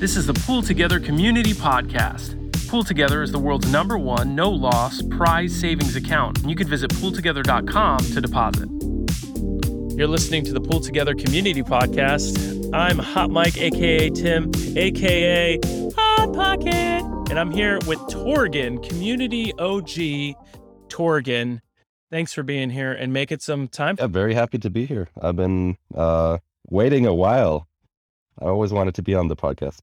This is the Pool Together Community Podcast. Pool Together is the world's number one no loss prize savings account, and you can visit pooltogether.com to deposit. You're listening to the Pool Together Community Podcast. I'm Hot Mike, aka Tim, aka Hot Pocket, and I'm here with Torgin, Community OG Torgin. Thanks for being here and making it some time. Yeah, very happy to be here. I've been uh, waiting a while. I always wanted to be on the podcast.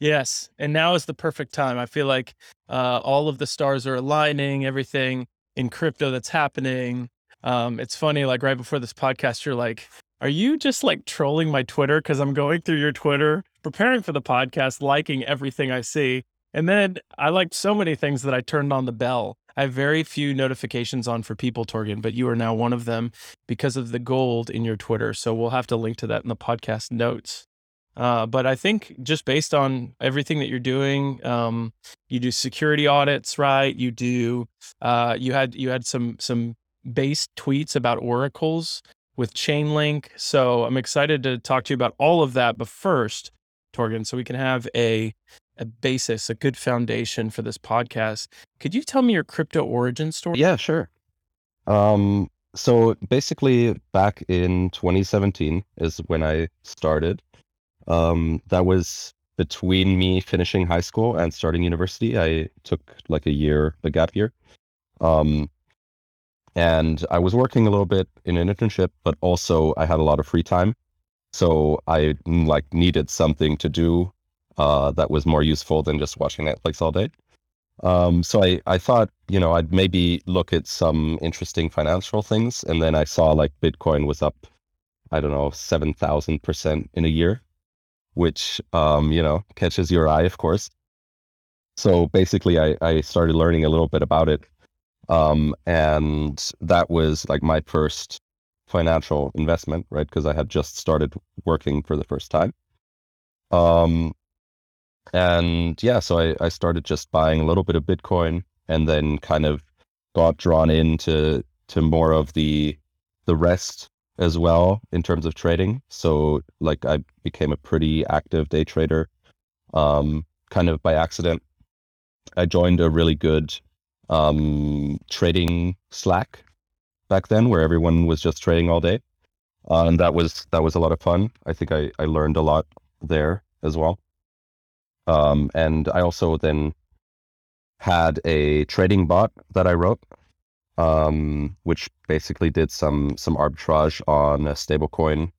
Yes, and now is the perfect time. I feel like uh, all of the stars are aligning. Everything in crypto that's happening. Um, it's funny, like right before this podcast, you're like, "Are you just like trolling my Twitter?" Because I'm going through your Twitter, preparing for the podcast, liking everything I see, and then I liked so many things that I turned on the bell. I have very few notifications on for people, Torgin, but you are now one of them because of the gold in your Twitter. So we'll have to link to that in the podcast notes. Uh, but I think just based on everything that you're doing, um, you do security audits, right? You do. Uh, you had you had some some base tweets about oracles with Chainlink. So I'm excited to talk to you about all of that. But first, Torgin, so we can have a a basis, a good foundation for this podcast. Could you tell me your crypto origin story? Yeah, sure. Um, so basically, back in 2017 is when I started. Um, that was between me finishing high school and starting university. I took like a year, a gap year. Um, and I was working a little bit in an internship, but also I had a lot of free time. So I like needed something to do uh, that was more useful than just watching Netflix all day. Um, so I, I thought, you know, I'd maybe look at some interesting financial things. And then I saw like Bitcoin was up, I don't know, 7,000% in a year which um, you know catches your eye, of course. So basically, I, I started learning a little bit about it, um, and that was like my first financial investment, right? Because I had just started working for the first time. Um, and yeah, so I, I started just buying a little bit of Bitcoin, and then kind of got drawn into to more of the the rest as well in terms of trading. So like I became a pretty active day trader, um, kind of by accident. I joined a really good um, trading Slack back then, where everyone was just trading all day, uh, and that was that was a lot of fun. I think I I learned a lot there as well. Um, and I also then had a trading bot that I wrote um, which basically did some some arbitrage on a stablecoin,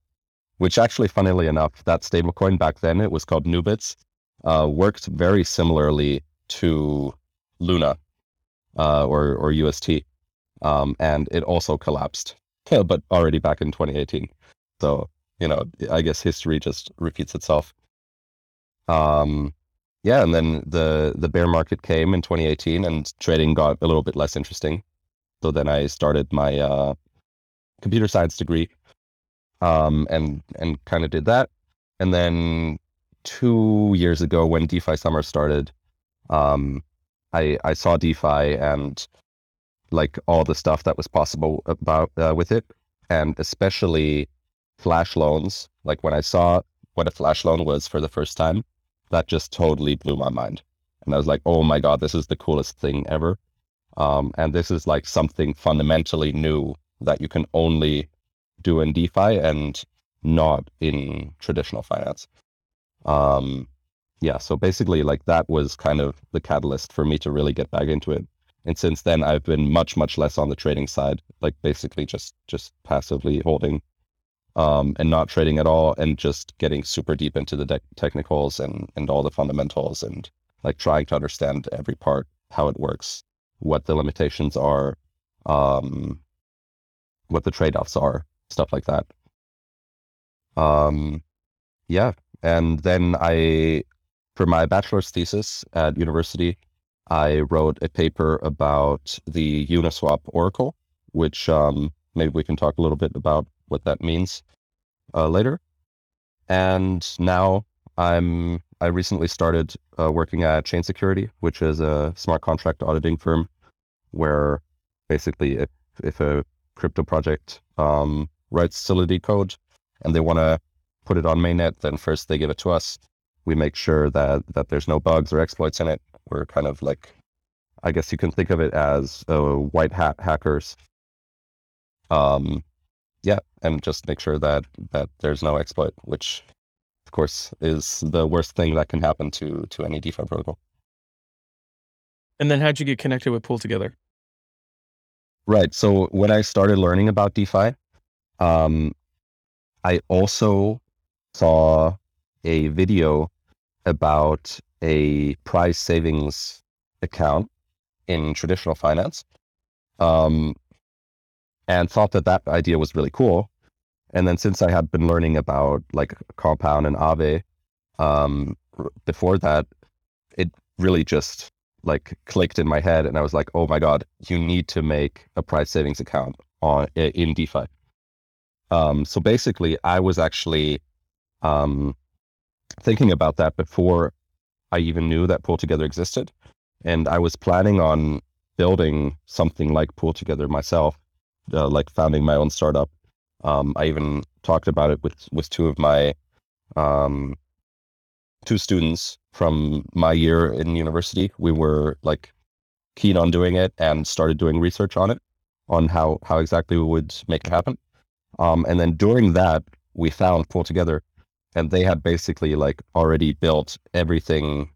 which actually, funnily enough, that stablecoin back then it was called Nubits, uh, worked very similarly to Luna uh, or or UST, um, and it also collapsed, but already back in 2018. So you know, I guess history just repeats itself. Um, yeah, and then the the bear market came in 2018, and trading got a little bit less interesting. So then I started my uh, computer science degree, um, and and kind of did that. And then two years ago, when DeFi Summer started, um, I I saw DeFi and like all the stuff that was possible about uh, with it, and especially flash loans. Like when I saw what a flash loan was for the first time, that just totally blew my mind. And I was like, oh my god, this is the coolest thing ever. Um, and this is like something fundamentally new that you can only do in DeFi and not in traditional finance. Um, yeah, so basically, like that was kind of the catalyst for me to really get back into it. And since then, I've been much, much less on the trading side, like basically just just passively holding um, and not trading at all, and just getting super deep into the de- technicals and and all the fundamentals, and like trying to understand every part, how it works, what the limitations are, um, what the trade offs are, stuff like that. Um, yeah. And then I, for my bachelor's thesis at university, I wrote a paper about the Uniswap Oracle, which um, maybe we can talk a little bit about what that means uh, later. And now I'm I recently started uh, working at Chain Security, which is a smart contract auditing firm, where basically if if a crypto project um, writes Solidity code and they want to put it on mainnet, then first they give it to us. we make sure that that there's no bugs or exploits in it. We're kind of like, I guess you can think of it as uh, white hat hackers. Um, yeah, and just make sure that that there's no exploit, which of course is the worst thing that can happen to to any DeFi protocol. And then how'd you get connected with Pool Together? Right. So when I started learning about DeFi, um, I also saw a video about a prize savings account in traditional finance um, and thought that that idea was really cool. And then since I had been learning about like Compound and Aave um, before that, it really just like clicked in my head, and I was like, "Oh my god, you need to make a prize savings account on in DeFi." Um, so basically, I was actually um, thinking about that before I even knew that Pool Together existed, and I was planning on building something like Pool Together myself, uh, like founding my own startup. Um, I even talked about it with with two of my um, two students from my year in university. We were like keen on doing it and started doing research on it, on how how exactly we would make it happen. Um, and then during that, we found Pool Together, and they had basically like already built everything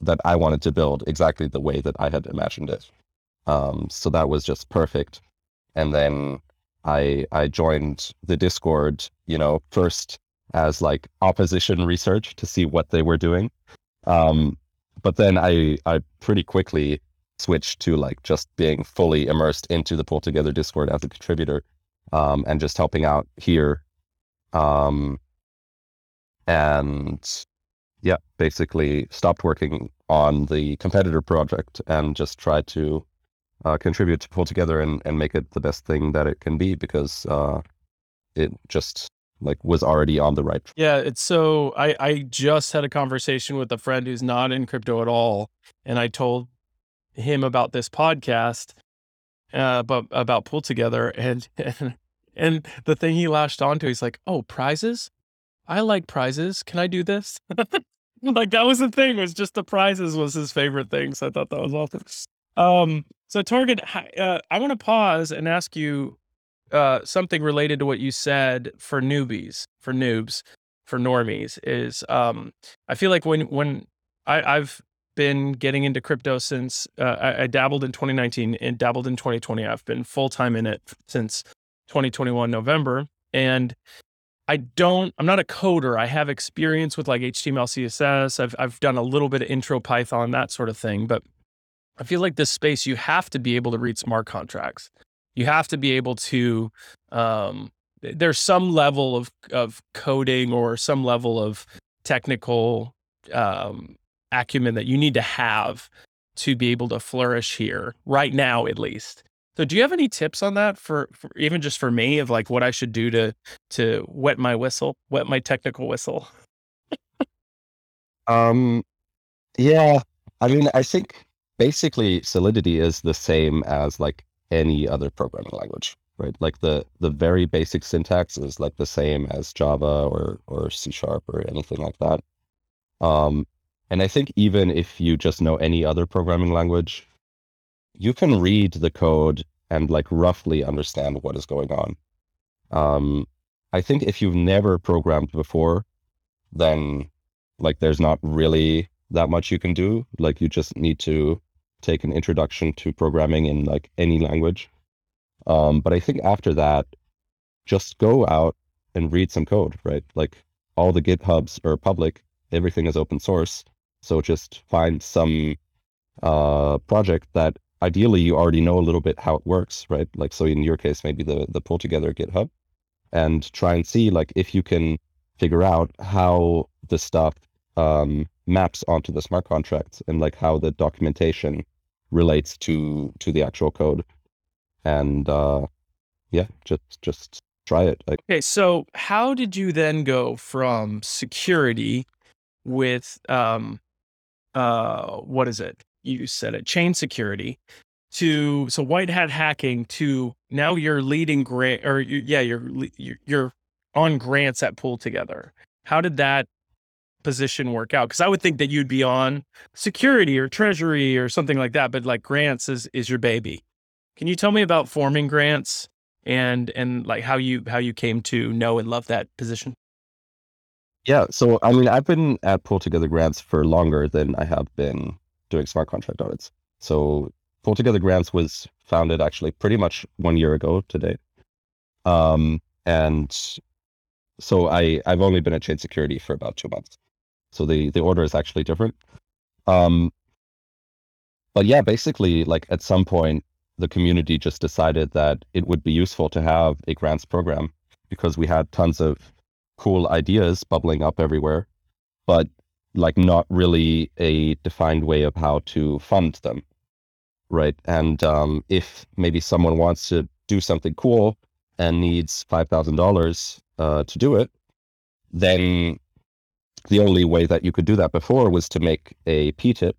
that I wanted to build exactly the way that I had imagined it. Um, so that was just perfect. And then I I joined the Discord, you know, first as like opposition research to see what they were doing. Um, but then I I pretty quickly switched to like just being fully immersed into the Pool Together Discord as a contributor um, and just helping out here. Um, and yeah, basically stopped working on the competitor project and just tried to uh, contribute to Pool Together and, and make it the best thing that it can be because uh, it just like was already on the right. Yeah, it's so I I just had a conversation with a friend who's not in crypto at all, and I told him about this podcast, uh, but about Pool Together, and and and the thing he latched onto, he's like, "Oh, prizes! I like prizes. Can I do this?" like that was the thing. Was just the prizes was his favorite thing. So I thought that was awesome. Um, so Torgin, uh, I want to pause and ask you uh, something related to what you said for newbies, for noobs, for normies is um, I feel like when when I, I've been getting into crypto since uh, I, I, dabbled in 2019 and dabbled in 2020. I've been full time in it since 2021 November, and I don't. I'm not a coder. I have experience with like HTML, CSS. I've I've done a little bit of intro Python, that sort of thing. But I feel like this space, you have to be able to read smart contracts. You have to be able to um, there's some level of of coding or some level of technical um, acumen that you need to have to be able to flourish here right now at least. So do you have any tips on that for, for, even just for me of like what i should do to to wet my whistle wet my technical whistle? Um yeah i mean i think basically solidity is the same as like any other programming language, right? Like the the very basic syntax is like the same as Java or or C sharp or anything like that. Um, and I think even if you just know any other programming language, you can read the code and like roughly understand what is going on. Um, I think if you've never programmed before, then like there's not really that much you can do. Like you just need to take an introduction to programming in like any language. Um, but I think after that, just go out and read some code, right? Like all the GitHubs are public, everything is open source. So just find some uh, project that ideally you already know a little bit how it works, right? Like so in your case, maybe the the Pool Together GitHub, and try and see like if you can figure out how the stuff um, maps onto the smart contracts and like how the documentation relates to to the actual code. And uh yeah just just try it like okay so how did you then go from security with um uh what is it? You said it chain security to so white hat hacking to now you're leading grant or you, yeah you're you're on grants at pool together. How did that position work out? Because I would think that you'd be on security or treasury or something like that, but like grants is is your baby. Can you tell me about forming grants and and like how you how you came to know and love that position? Yeah, so I mean, I've been at Pool Together Grants for longer than I have been doing smart contract audits. So Pool Together Grants was founded actually pretty much one year ago today. Um, and so I I've only been at Chain Security for about two months. So the the order is actually different. Um, but yeah, basically, like at some point, the community just decided that it would be useful to have a grants program because we had tons of cool ideas bubbling up everywhere, but like not really a defined way of how to fund them. Right. And um, if maybe someone wants to do something cool and needs $5,000 uh, to do it, then the only way that you could do that before was to make a PTIP,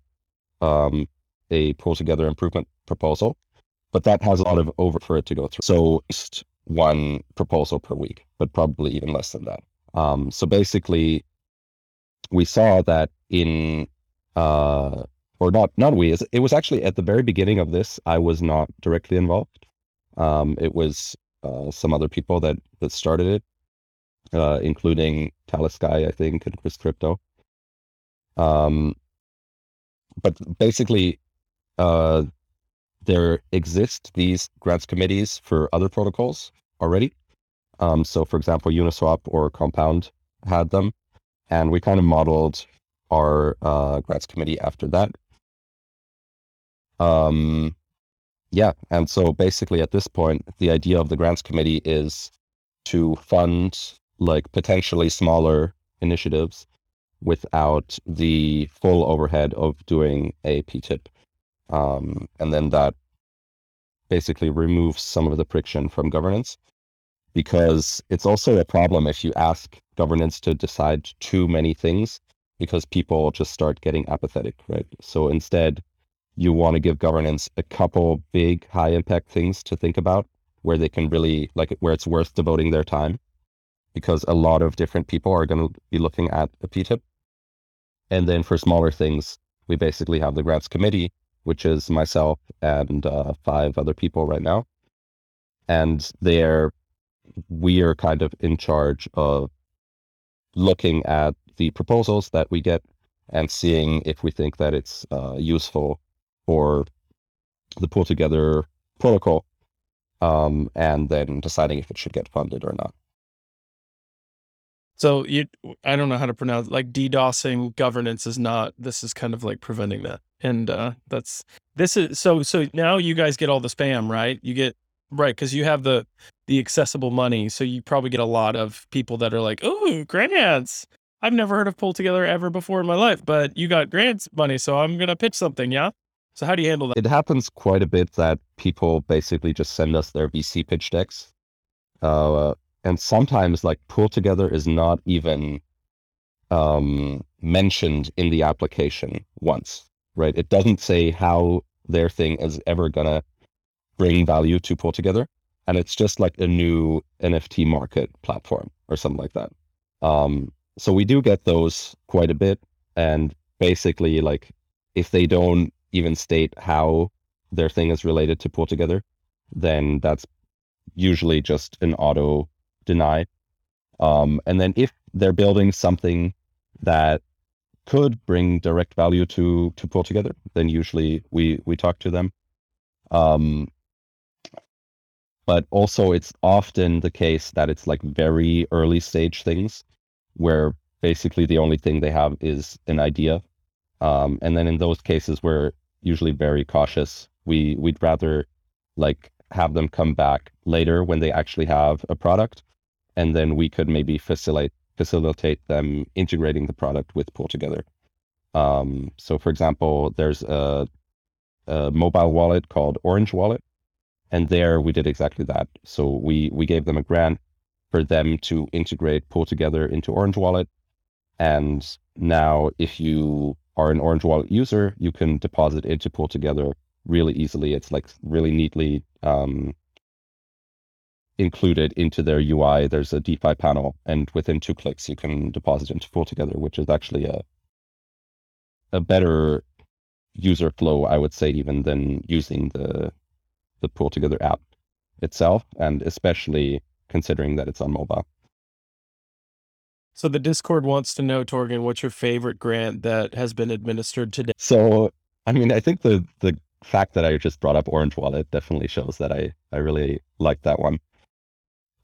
um, a Pool Together improvement proposal. But that has a lot of over for it to go through. So just one proposal per week, but probably even less than that. Um, so basically, we saw that in, uh, or not, not we, it was actually at the very beginning of this, I was not directly involved. Um, it was uh, some other people that that started it, uh, including Guy, I think, and Chris Crypto. Um, but basically, uh, there exist these grants committees for other protocols already. Um, so, for example, Uniswap or Compound had them, and we kind of modeled our uh, grants committee after that. Um, yeah, and so basically at this point, the idea of the grants committee is to fund like potentially smaller initiatives without the full overhead of doing a PTIP. Um, and then that basically removes some of the friction from governance because it's also a problem if you ask governance to decide too many things because people just start getting apathetic, right? So instead, you want to give governance a couple big high impact things to think about where they can really like where it's worth devoting their time because a lot of different people are going to be looking at a PTIP. And then for smaller things, we basically have the grants committee, which is myself and uh, five other people right now. And there, we are kind of in charge of looking at the proposals that we get and seeing if we think that it's uh, useful for the Pool Together protocol, um, and then deciding if it should get funded or not. So you, I don't know how to pronounce like DDoSing governance is not. This is kind of like preventing that, and uh, that's this is so. So now you guys get all the spam, right? You get right because you have the the accessible money, so you probably get a lot of people that are like, "Oh, grants! I've never heard of Pool Together ever before in my life, but you got grants money, so I'm gonna pitch something." Yeah. So how do you handle that? It happens quite a bit that people basically just send us their VC pitch decks. Uh, and sometimes like Pool Together is not even um, mentioned in the application once, right? It doesn't say how their thing is ever gonna bring value to Pool Together. And it's just like a new NFT market platform or something like that. Um, so we do get those quite a bit. And basically like if they don't even state how their thing is related to Pool Together, then that's usually just an auto deny. Um, and then if they're building something that could bring direct value to to Pool Together, then usually we we talk to them. Um, but also it's often the case that it's like very early stage things where basically the only thing they have is an idea um, and then in those cases, we're usually very cautious. We we'd rather like have them come back later when they actually have a product, and then we could maybe facilitate facilitate them integrating the product with Pool Together. Um, so, for example, there's a, a mobile wallet called Orange Wallet, and there we did exactly that. So we we gave them a grant for them to integrate Pool Together into Orange Wallet, and now if you are an Orange Wallet user, you can deposit into Pool Together really easily. It's like really neatly um, included into their UI. There's a DeFi panel, and within two clicks, you can deposit into Pool Together, which is actually a a better user flow, I would say, even than using the the Pool Together app itself, and especially considering that it's on mobile. So the Discord wants to know, Torgin, what's your favorite grant that has been administered today? So, I mean, I think the the fact that I just brought up Orange Wallet definitely shows that I I really like that one.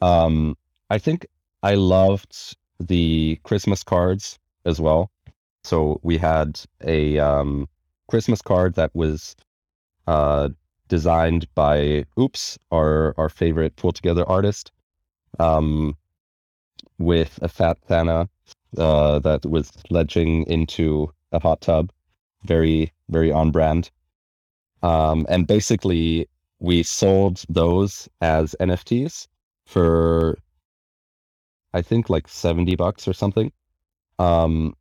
Um, I think I loved the Christmas cards as well. So we had a um, Christmas card that was uh, designed by Oops, our our favorite Pool Together artist, um, with a fat Santa uh, that was ledging into a hot tub, very very on brand. Um, and basically, we sold those as NFTs for, I think, like 70 bucks or something. Um,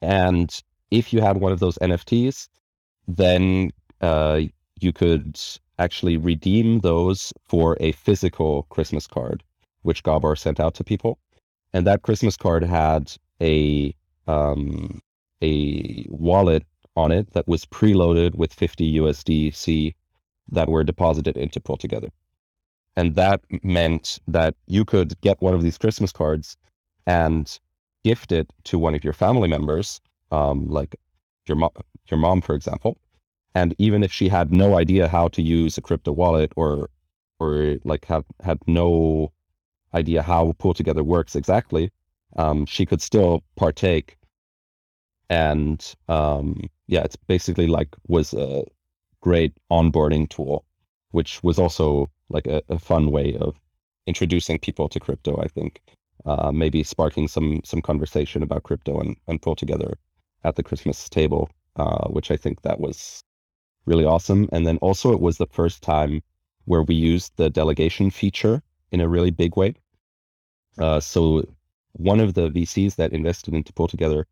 and if you had one of those NFTs, then uh, you could actually redeem those for a physical Christmas card, which Gabor sent out to people. And that Christmas card had a um, a wallet on it that was preloaded with 50 USDC that were deposited into Pool Together. And that meant that you could get one of these Christmas cards and gift it to one of your family members, um, like your mom, your mom, for example. And even if she had no idea how to use a crypto wallet or or like have had no idea how Pool Together works exactly, um, she could still partake and um, yeah, it's basically like was a great onboarding tool, which was also like a, a fun way of introducing people to crypto. I think uh, maybe sparking some some conversation about crypto and and Pool Together at the Christmas table, uh, which I think that was really awesome. And then also it was the first time where we used the delegation feature in a really big way. Uh, so one of the VCs that invested into Pool Together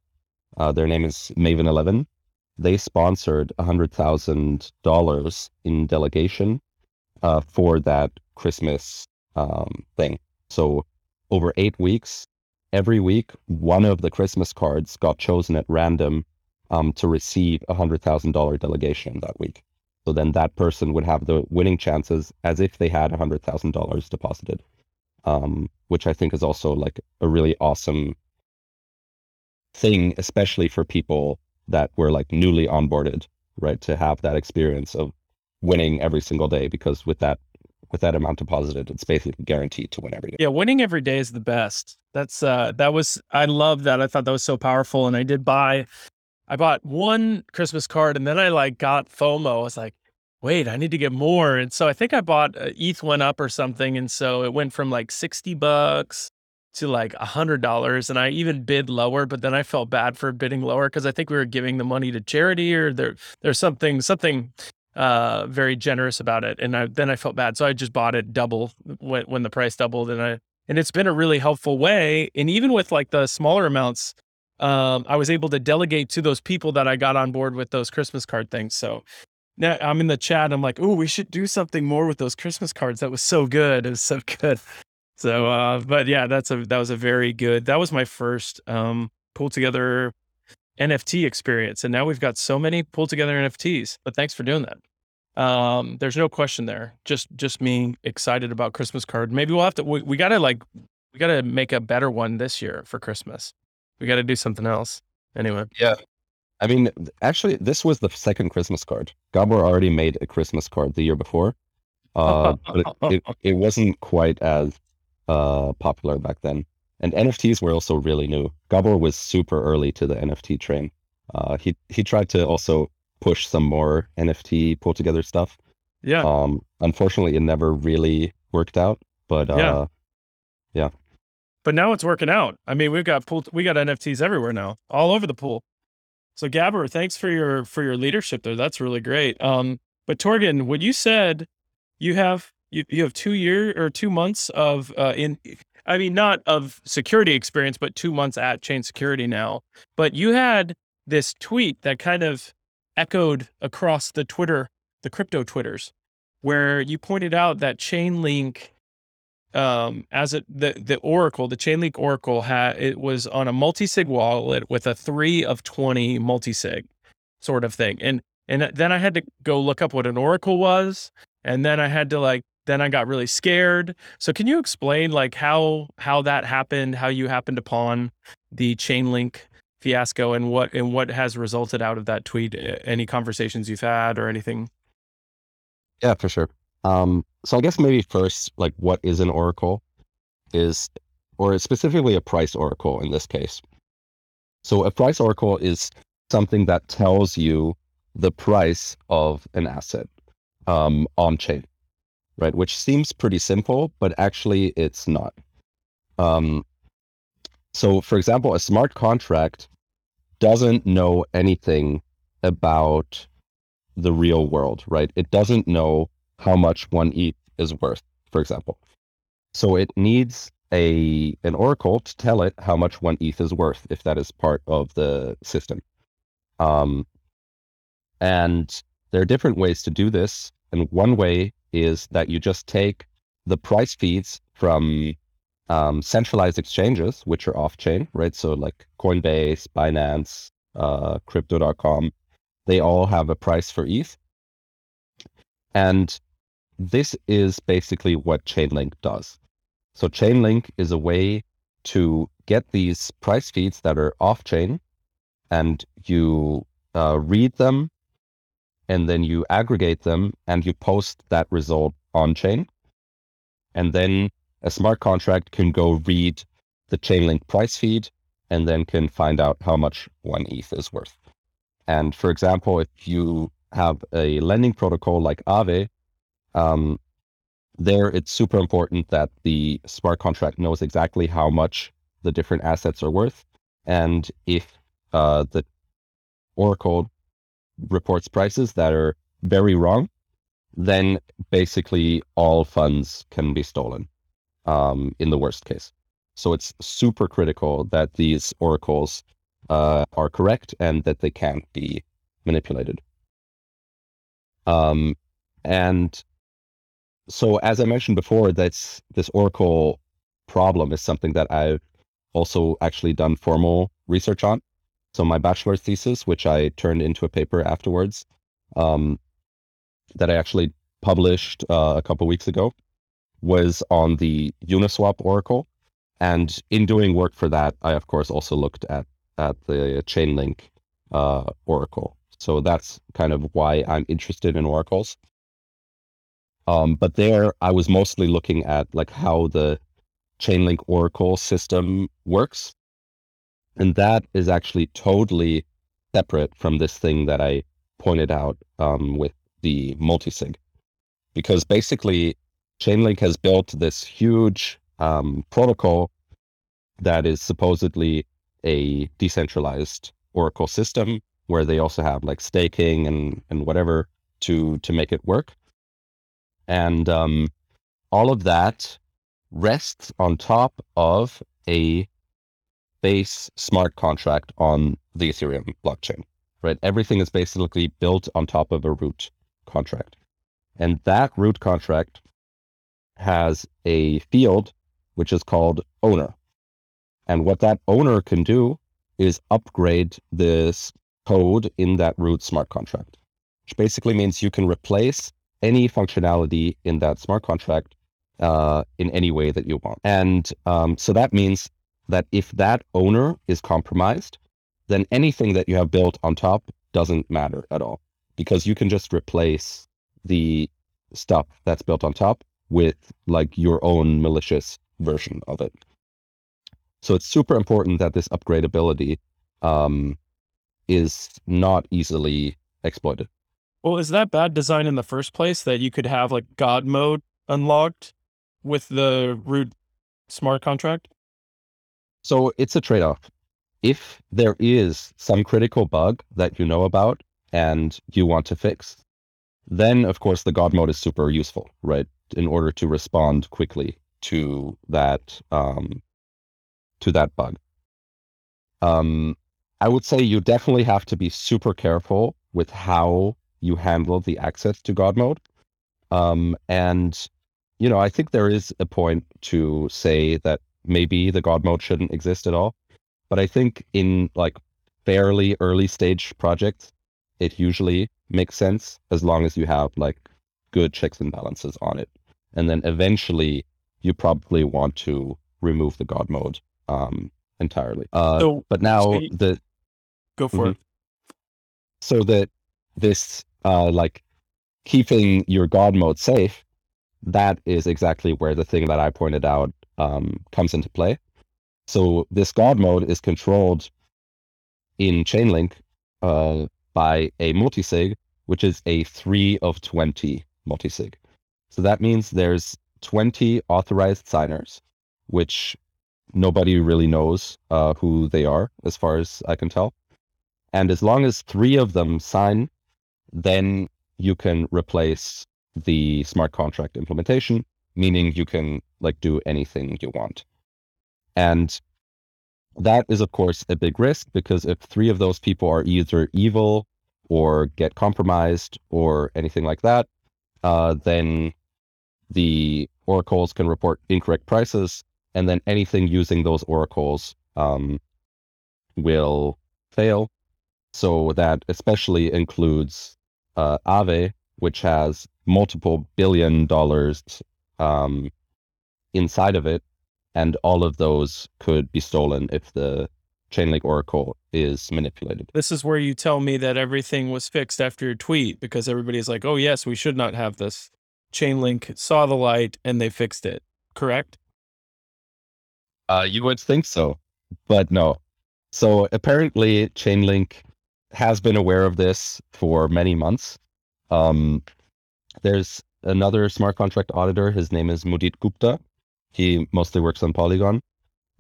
uh, their name is Maven Eleven. They sponsored hundred thousand dollars in delegation uh, for that Christmas um, thing. So over eight weeks, every week, one of the Christmas cards got chosen at random um, to receive a hundred thousand dollar delegation that week. So then that person would have the winning chances as if they had a hundred thousand dollars deposited, um, which I think is also like a really awesome thing, especially for people that were like newly onboarded, right? To have that experience of winning every single day, because with that with that amount deposited, it's basically guaranteed to win every day. Yeah, winning every day is the best. That's uh that was I love that. I thought that was so powerful. And I did buy I bought one Christmas card and then I like got FOMO. I was like, wait, I need to get more. And so I think I bought uh, ETH went up or something. And so it went from like 60 bucks to like a hundred dollars and I even bid lower, but then I felt bad for bidding lower because I think we were giving the money to charity or there there's something something uh very generous about it. And I then I felt bad. So I just bought it double when when the price doubled and I and it's been a really helpful way. And even with like the smaller amounts, um, I was able to delegate to those people that I got on board with those Christmas card things. So now I'm in the chat. I'm like, oh, we should do something more with those Christmas cards. That was so good. It was so good. So, uh, but yeah, that's a that was a very good. That was my first um, Pool Together NFT experience, and now we've got so many Pool Together NFTs. But thanks for doing that. Um, there's no question there. Just just me excited about Christmas card. Maybe we'll have to. We, we gotta like we gotta make a better one this year for Christmas. We got to do something else. Anyway. Yeah. I mean, actually, this was the second Christmas card. Gabor already made a Christmas card the year before, uh, but it, it, it wasn't quite as uh, popular back then. And NFTs were also really new. Gabor was super early to the NFT train. Uh, he he tried to also push some more NFT Pool Together stuff. Yeah. Um, unfortunately, it never really worked out. But uh, yeah. yeah. But now it's working out. I mean, we've got pool, we got NFTs everywhere now, all over the pool. So Gabor, thanks for your for your leadership there. That's really great. Um, but Torgin, what you said, you have you, you have two year or two months of uh, in I mean not of security experience, but two months at Chain Security now. But you had this tweet that kind of echoed across the Twitter, the crypto Twitters, where you pointed out that Chainlink um, as the the Oracle, the Chainlink Oracle had it was on a multi-sig wallet with a three of twenty multi-sig sort of thing, and and then I had to go look up what an Oracle was, and then I had to like then I got really scared. So can you explain like how how that happened, how you happened upon the Chainlink fiasco, and what and what has resulted out of that tweet? Any conversations you've had or anything? Yeah, for sure. Um, so I guess maybe first, like, what is an oracle? Is or specifically a price oracle in this case. So a price oracle is something that tells you the price of an asset um, on chain, right? Which seems pretty simple, but actually it's not. Um, so, for example, a smart contract doesn't know anything about the real world, right? It doesn't know how much one ETH is worth, for example. So it needs a an oracle to tell it how much one ETH is worth if that is part of the system. Um, and there are different ways to do this. And one way is that you just take the price feeds from um, centralized exchanges, which are off chain, right? So like Coinbase, Binance, uh, Crypto.com, they all have a price for ETH. And this is basically what Chainlink does. So Chainlink is a way to get these price feeds that are off chain and you uh, read them and then you aggregate them and you post that result on chain. And then a smart contract can go read the Chainlink price feed and then can find out how much one ETH is worth. And for example, if you have a lending protocol like Aave, um, there it's super important that the smart contract knows exactly how much the different assets are worth. And if uh, the Oracle reports prices that are very wrong, then basically all funds can be stolen um, in the worst case. So it's super critical that these oracles uh, are correct and that they can't be manipulated. Um, and so, as I mentioned before, that's this Oracle problem is something that I've also actually done formal research on. So, my bachelor's thesis, which I turned into a paper afterwards, um, that I actually published uh, a couple weeks ago, was on the Uniswap Oracle. And in doing work for that, I of course also looked at at the Chainlink uh, Oracle. So that's kind of why I'm interested in oracles. Um, but there, I was mostly looking at like how the Chainlink Oracle system works, and that is actually totally separate from this thing that I pointed out um, with the multisig, because basically Chainlink has built this huge um, protocol that is supposedly a decentralized Oracle system where they also have like staking and and whatever to to make it work. And um, all of that rests on top of a base smart contract on the Ethereum blockchain, right? Everything is basically built on top of a root contract. And that root contract has a field which is called owner. And what that owner can do is upgrade this code in that root smart contract, which basically means you can replace any functionality in that smart contract uh, in any way that you want. And um, so that means that if that owner is compromised, then anything that you have built on top doesn't matter at all because you can just replace the stuff that's built on top with like your own malicious version of it. So it's super important that this upgradability um, is not easily exploited. Well, is that bad design in the first place that you could have like God mode unlocked with the root smart contract? So it's a trade off. If there is some critical bug that you know about and you want to fix, then of course the God mode is super useful, right? In order to respond quickly to that um, to that bug. Um, I would say you definitely have to be super careful with how you handle the access to God mode. Um, and you know, I think there is a point to say that maybe the God mode shouldn't exist at all. But I think in like fairly early stage projects, it usually makes sense as long as you have like good checks and balances on it. And then eventually you probably want to remove the God mode um, entirely. Uh, So- but now so you- the Go for Mhm. it. so that this uh like keeping your god mode safe that is exactly where the thing that i pointed out um comes into play. So this God mode is controlled in chainlink uh by a multisig which is a 3 of 20 multisig. So that means there's 20 authorized signers which nobody really knows uh, who they are as far as i can tell. And as long as three of them sign, then you can replace the smart contract implementation, meaning you can like do anything you want. And that is, of course, a big risk because if three of those people are either evil or get compromised or anything like that, uh, then the oracles can report incorrect prices, and then anything using those oracles um, will fail. So that especially includes uh, which has multiple billion dollars um, inside of it, and all of those could be stolen if the Chainlink Oracle is manipulated. This is where you tell me that everything was fixed after your tweet because everybody's like, oh, yes, we should not have this. Chainlink saw the light and they fixed it. Correct? Uh, you would think so, but no. So apparently, Chainlink has been aware of this for many months. Um, there's another smart contract auditor. His name is Mudit Gupta. He mostly works on Polygon.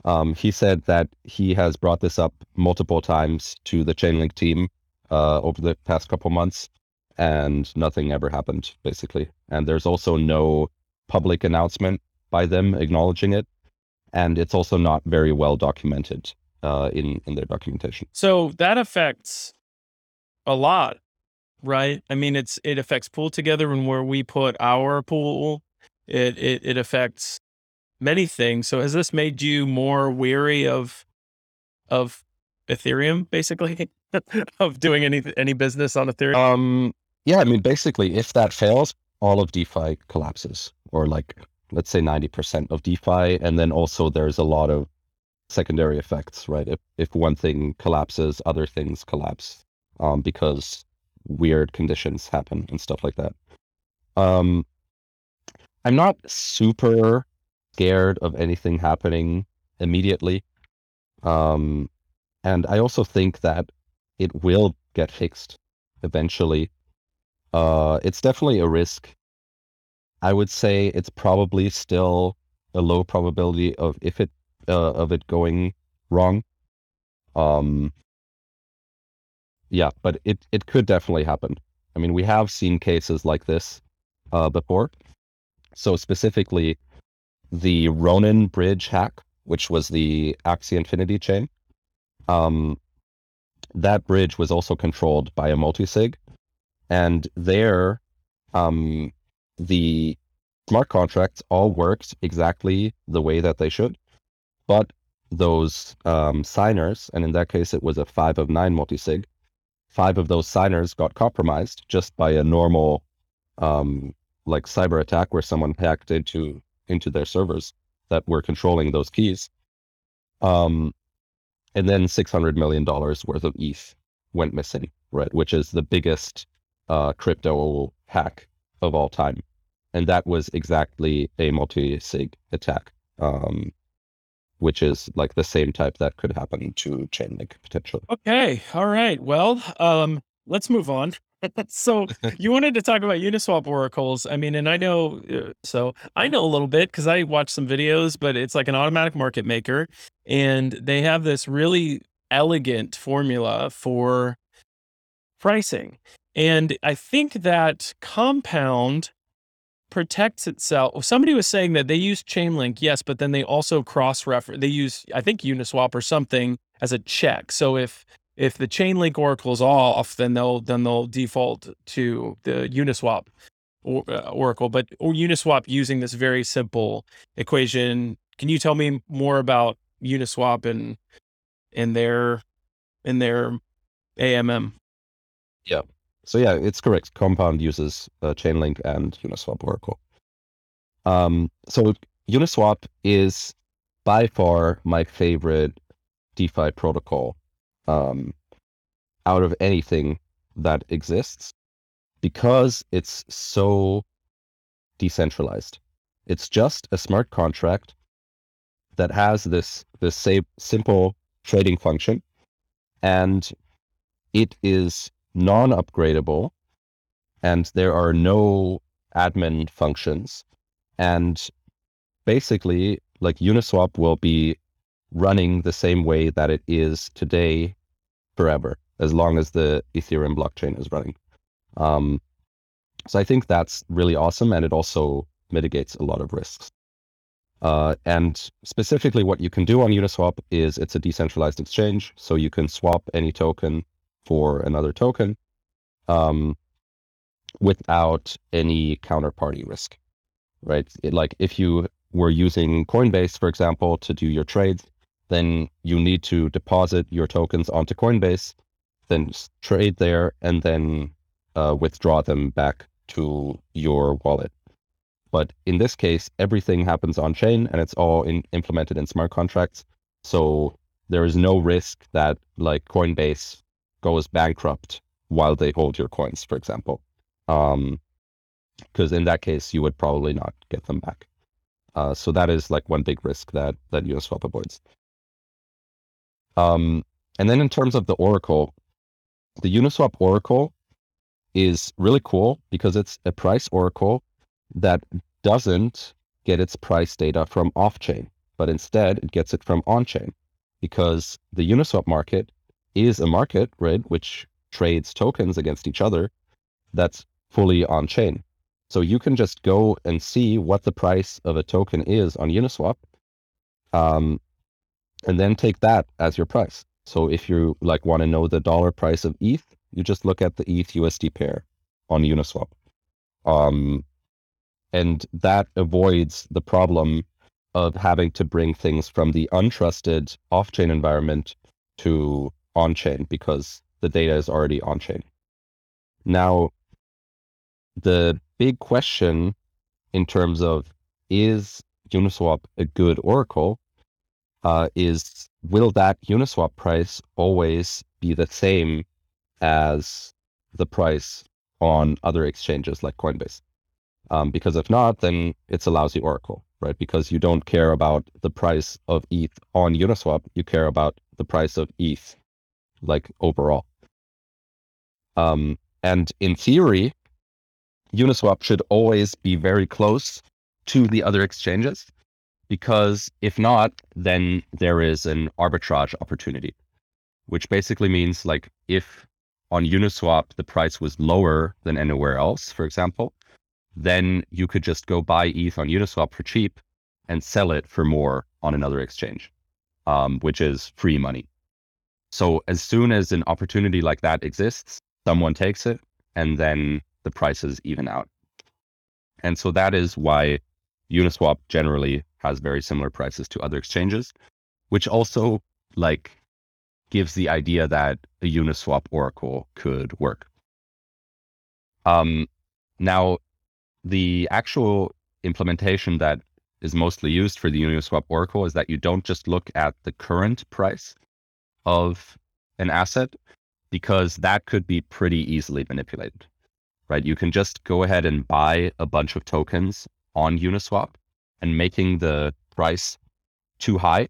Um, he said that he has brought this up multiple times to the Chainlink team uh, over the past couple months, and nothing ever happened, basically. And there's also no public announcement by them acknowledging it and it's also not very well documented uh, in in their documentation. So that affects a lot, right? I mean, it's it affects pool together and where we put our pool. It it it affects many things. So has this made you more weary of of Ethereum, basically, of doing any any business on Ethereum? Um, yeah, I mean, basically, if that fails, all of DeFi collapses, or like let's say ninety percent of DeFi, and then also there's a lot of secondary effects, right? If if one thing collapses, other things collapse, um, because weird conditions happen and stuff like that. Um, I'm not super scared of anything happening immediately. Um, and I also think that it will get fixed eventually. Uh, it's definitely a risk. I would say it's probably still a low probability of if it uh, of it going wrong. Um, yeah, but it it could definitely happen. I mean, we have seen cases like this uh, before. So specifically, the Ronin bridge hack, which was the Axie Infinity chain, um, that bridge was also controlled by a multisig, and there, um, the smart contracts all worked exactly the way that they should, but those um, signers, and in that case it was a five of nine multisig, five of those signers got compromised just by a normal um, like cyber attack where someone hacked into into their servers that were controlling those keys. Um, and then six hundred million dollars worth of ETH went missing, right? Which is the biggest uh, crypto hack of all time, and that was exactly a multi-sig attack, um, which is like the same type that could happen to Chainlink potentially. Okay. All right. Well, um, let's move on. so you wanted to talk about Uniswap oracles. I mean, and I know, uh, so I know a little bit because I watched some videos, but it's like an automatic market maker, and they have this really elegant formula for pricing. And I think that Compound protects itself. Somebody was saying that they use Chainlink, yes, but then they also cross reference. They use, I think, Uniswap or something as a check. So if if the Chainlink oracle is off, then they'll then they'll default to the Uniswap or, uh, Oracle, but or Uniswap using this very simple equation. Can you tell me more about Uniswap and and their in their AMM? Yeah. So yeah, it's correct. Compound uses uh, Chainlink and Uniswap Oracle. Um, so Uniswap is by far my favorite DeFi protocol um, out of anything that exists because it's so decentralized. It's just a smart contract that has this this same simple trading function, and it is non-upgradable, and there are no admin functions, and basically, like Uniswap will be running the same way that it is today forever, as long as the Ethereum blockchain is running. Um, so I think that's really awesome, and it also mitigates a lot of risks. Uh, and specifically, what you can do on Uniswap is it's a decentralized exchange, so you can swap any token for another token um, without any counterparty risk, right? It, like if you were using Coinbase, for example, to do your trades, then you need to deposit your tokens onto Coinbase, then trade there, and then uh, withdraw them back to your wallet. But in this case, everything happens on chain and it's all in, implemented in smart contracts. So there is no risk that like Coinbase goes bankrupt while they hold your coins, for example. Um, because in that case, you would probably not get them back. Uh, so that is like one big risk that that Uniswap avoids. Um, and then in terms of the Oracle, the Uniswap Oracle is really cool because it's a price oracle that doesn't get its price data from off chain, but instead it gets it from on chain because the Uniswap market is a market, right, which trades tokens against each other that's fully on chain. So you can just go and see what the price of a token is on Uniswap, um, and then take that as your price. So if you like want to know the dollar price of ETH, you just look at the ETH USD pair on Uniswap. Um, and that avoids the problem of having to bring things from the untrusted off chain environment to on chain because the data is already on chain. Now, the big question in terms of is Uniswap a good oracle uh, is will that Uniswap price always be the same as the price on other exchanges like Coinbase. Um, because if not, then it's a lousy oracle, right? Because you don't care about the price of ETH on Uniswap, you care about the price of ETH, like overall. Um, and in theory, Uniswap should always be very close to the other exchanges, because if not, then there is an arbitrage opportunity, which basically means like if on Uniswap the price was lower than anywhere else, for example, then you could just go buy ETH on Uniswap for cheap and sell it for more on another exchange, um, which is free money. So as soon as an opportunity like that exists, someone takes it and then the prices even out. And so that is why Uniswap generally has very similar prices to other exchanges, which also like gives the idea that a Uniswap Oracle could work. Um, now, the actual implementation that is mostly used for the Uniswap Oracle is that you don't just look at the current price of an asset, because that could be pretty easily manipulated, right? You can just go ahead and buy a bunch of tokens on Uniswap and making the price too high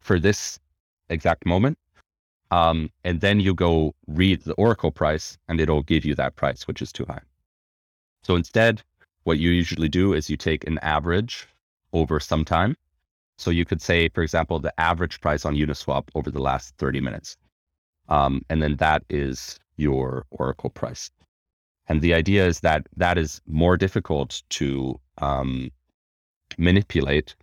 for this exact moment um, and then you go read the Oracle price and it'll give you that price, which is too high. So instead, what you usually do is you take an average over some time. So you could say, for example, the average price on Uniswap over the last 30 minutes. Um, and then that is your Oracle price. And the idea is that that is more difficult to um, manipulate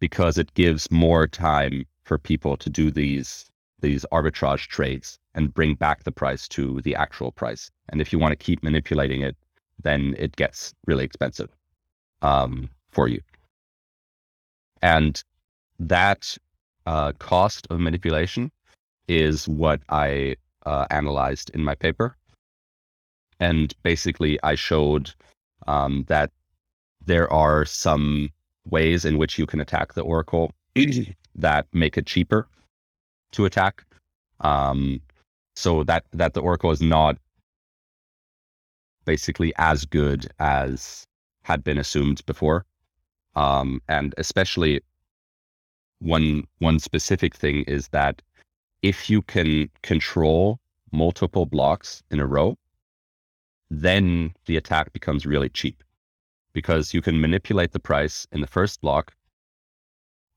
because it gives more time for people to do these these arbitrage trades and bring back the price to the actual price. And if you want to keep manipulating it, then it gets really expensive um, for you. And that uh, cost of manipulation is what I uh, analyzed in my paper. And basically, I showed um, that there are some ways in which you can attack the Oracle that make it cheaper to attack. Um, so that that the Oracle is not basically as good as had been assumed before. Um, and especially one one specific thing is that if you can control multiple blocks in a row, then the attack becomes really cheap because you can manipulate the price in the first block,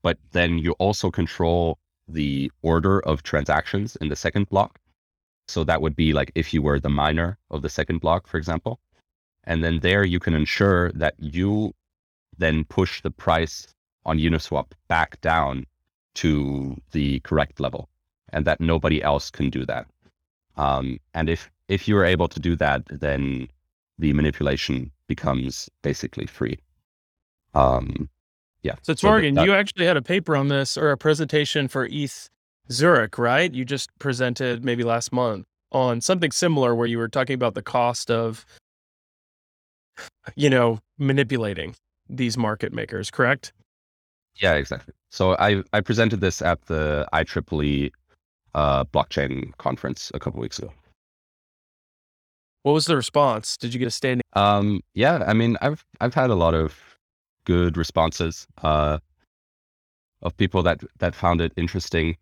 but then you also control the order of transactions in the second block. So that would be like if you were the miner of the second block, for example. And then there you can ensure that you then push the price on Uniswap back down to the correct level and that nobody else can do that. Um, and if if you are able to do that, then the manipulation becomes basically free. Um, yeah. So, Morgan, so you actually had a paper on this or a presentation for ETH Zurich, right? You just presented maybe last month on something similar where you were talking about the cost of, you know, manipulating these market makers, correct? Yeah, exactly. So I I presented this at the IEEE uh, blockchain conference a couple weeks ago. What was the response? Did you get a standing? Um, yeah, I mean, I've I've had a lot of good responses uh, of people that that found it interesting,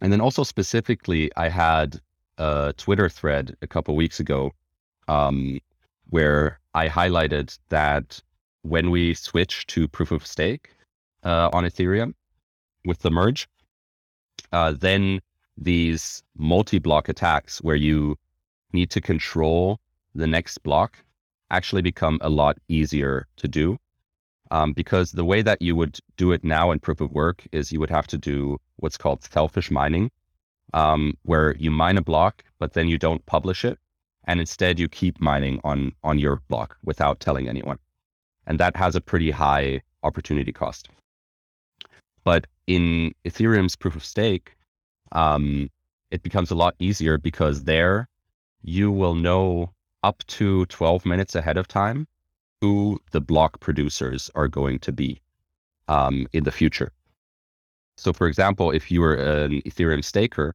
and then also specifically, I had a Twitter thread a couple weeks ago um, where I highlighted that when we switch to proof of stake uh, on Ethereum with the merge, uh, then these multi-block attacks where you need to control the next block actually become a lot easier to do. Um, because the way that you would do it now in proof of work is you would have to do what's called selfish mining, um, where you mine a block, but then you don't publish it. And instead you keep mining on, on your block without telling anyone. And that has a pretty high opportunity cost. But in Ethereum's proof of stake, um, it becomes a lot easier because there you will know up to 12 minutes ahead of time who the block producers are going to be um, in the future. So, for example, if you were an Ethereum staker,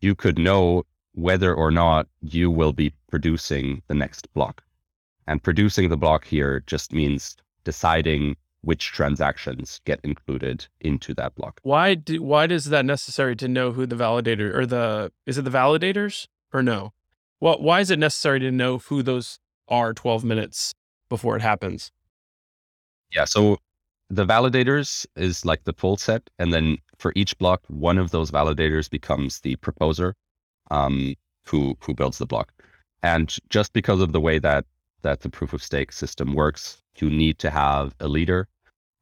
you could know whether or not you will be producing the next block. And producing the block here just means deciding which transactions get included into that block. Why do why is that necessary to know who the validator or the is it the validators or no? What why is it necessary to know who those are 12 minutes before it happens? Yeah, so the validators is like the full set and then for each block one of those validators becomes the proposer um, who who builds the block. And just because of the way that that the proof of stake system works, you need to have a leader.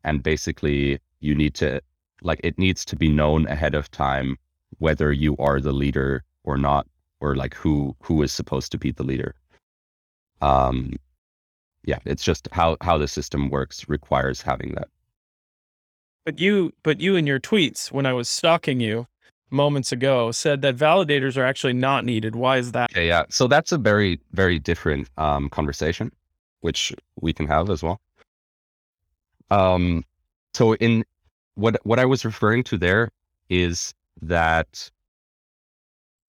And basically you need to like it needs to be known ahead of time whether you are the leader or not or like who who is supposed to be the leader. Um yeah it's just how how the system works requires having that. But you but you in your tweets when i was stalking you moments ago said that validators are actually not needed why is that okay, yeah so that's a very very different um conversation which we can have as well. Um, so in what what I was referring to there is that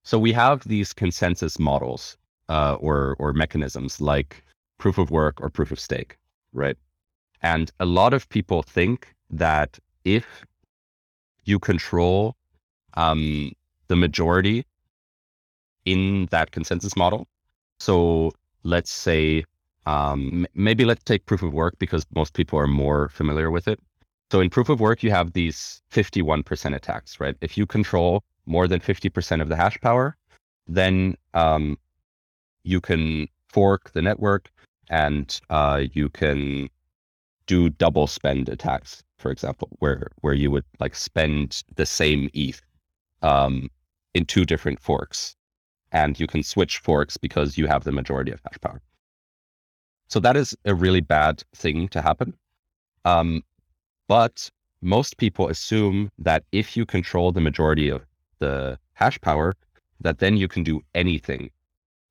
so we have these consensus models uh, or or mechanisms like proof of work or proof of stake, right? And a lot of people think that if you control um, the majority in that consensus model, so let's say um, maybe let's take proof of work because most people are more familiar with it. So in proof of work, you have these 51% attacks, right? If you control more than 50% of the hash power, then um, you can fork the network and uh, you can do double spend attacks, for example, where where you would like spend the same ETH um, in two different forks, and you can switch forks because you have the majority of hash power. So that is a really bad thing to happen. Um, but most people assume that if you control the majority of the hash power, that then you can do anything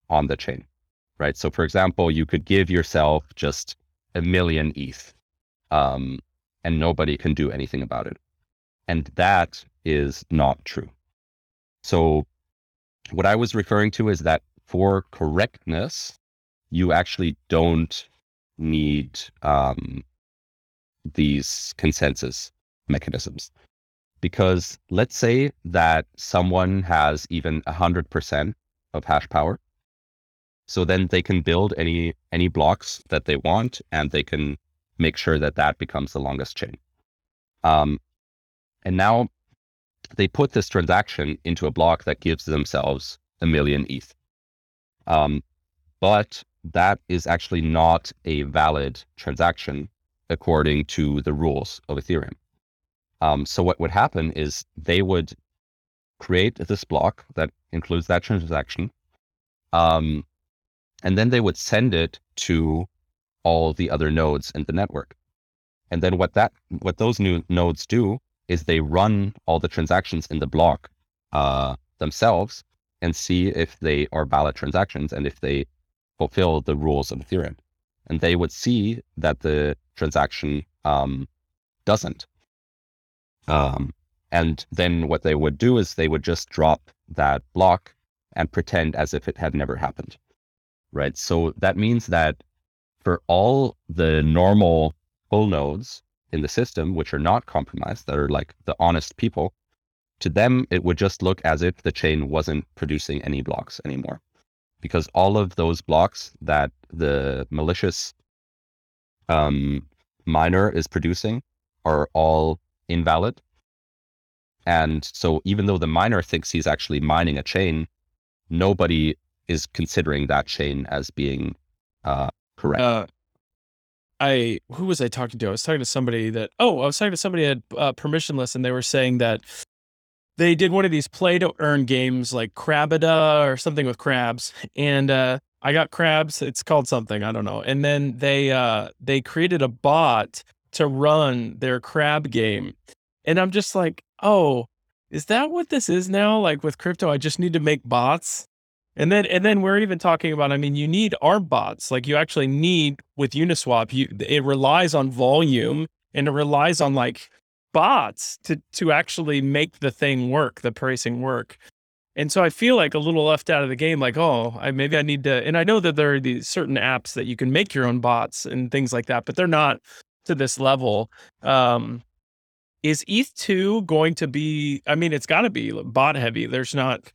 on the chain, right? So, for example, you could give yourself just a million ETH, um, and nobody can do anything about it. And that is not true. So, what I was referring to is that for correctness, you actually don't need um, these consensus mechanisms. Because let's say that someone has even 100% of hash power. So then they can build any any blocks that they want, and they can make sure that that becomes the longest chain. Um, and now they put this transaction into a block that gives themselves a million ETH. Um, but that is actually not a valid transaction according to the rules of Ethereum. Um, so what would happen is they would create this block that includes that transaction, um, and then they would send it to all the other nodes in the network. And then what that what those new nodes do is they run all the transactions in the block uh, themselves and see if they are valid transactions and if they fulfill the rules of Ethereum. And they would see that the transaction um, doesn't. Um, and then what they would do is they would just drop that block and pretend as if it had never happened. Right. So that means that for all the normal full nodes in the system, which are not compromised, that are like the honest people, to them, it would just look as if the chain wasn't producing any blocks anymore. Because all of those blocks that the malicious um, miner is producing are all invalid. And so even though the miner thinks he's actually mining a chain, nobody is considering that chain as being uh, correct. Uh, I who was I talking to? I was talking to somebody that oh, I was talking to somebody at uh, permissionless, and they were saying that they did one of these play to earn games like Crabada or something with crabs, and uh, I got crabs. It's called something I don't know. And then they uh, they created a bot to run their crab game, and I'm just like, oh, is that what this is now? Like with crypto, I just need to make bots and then and then we're even talking about, I mean, you need ARB bots. Like you actually need with Uniswap, you it relies on volume and it relies on like bots to to actually make the thing work, the pricing work. And so I feel like a little left out of the game, like, oh, I maybe I need to and I know that there are these certain apps that you can make your own bots and things like that, but they're not to this level. Um is ETH2 going to be I mean, it's gotta be bot heavy. There's not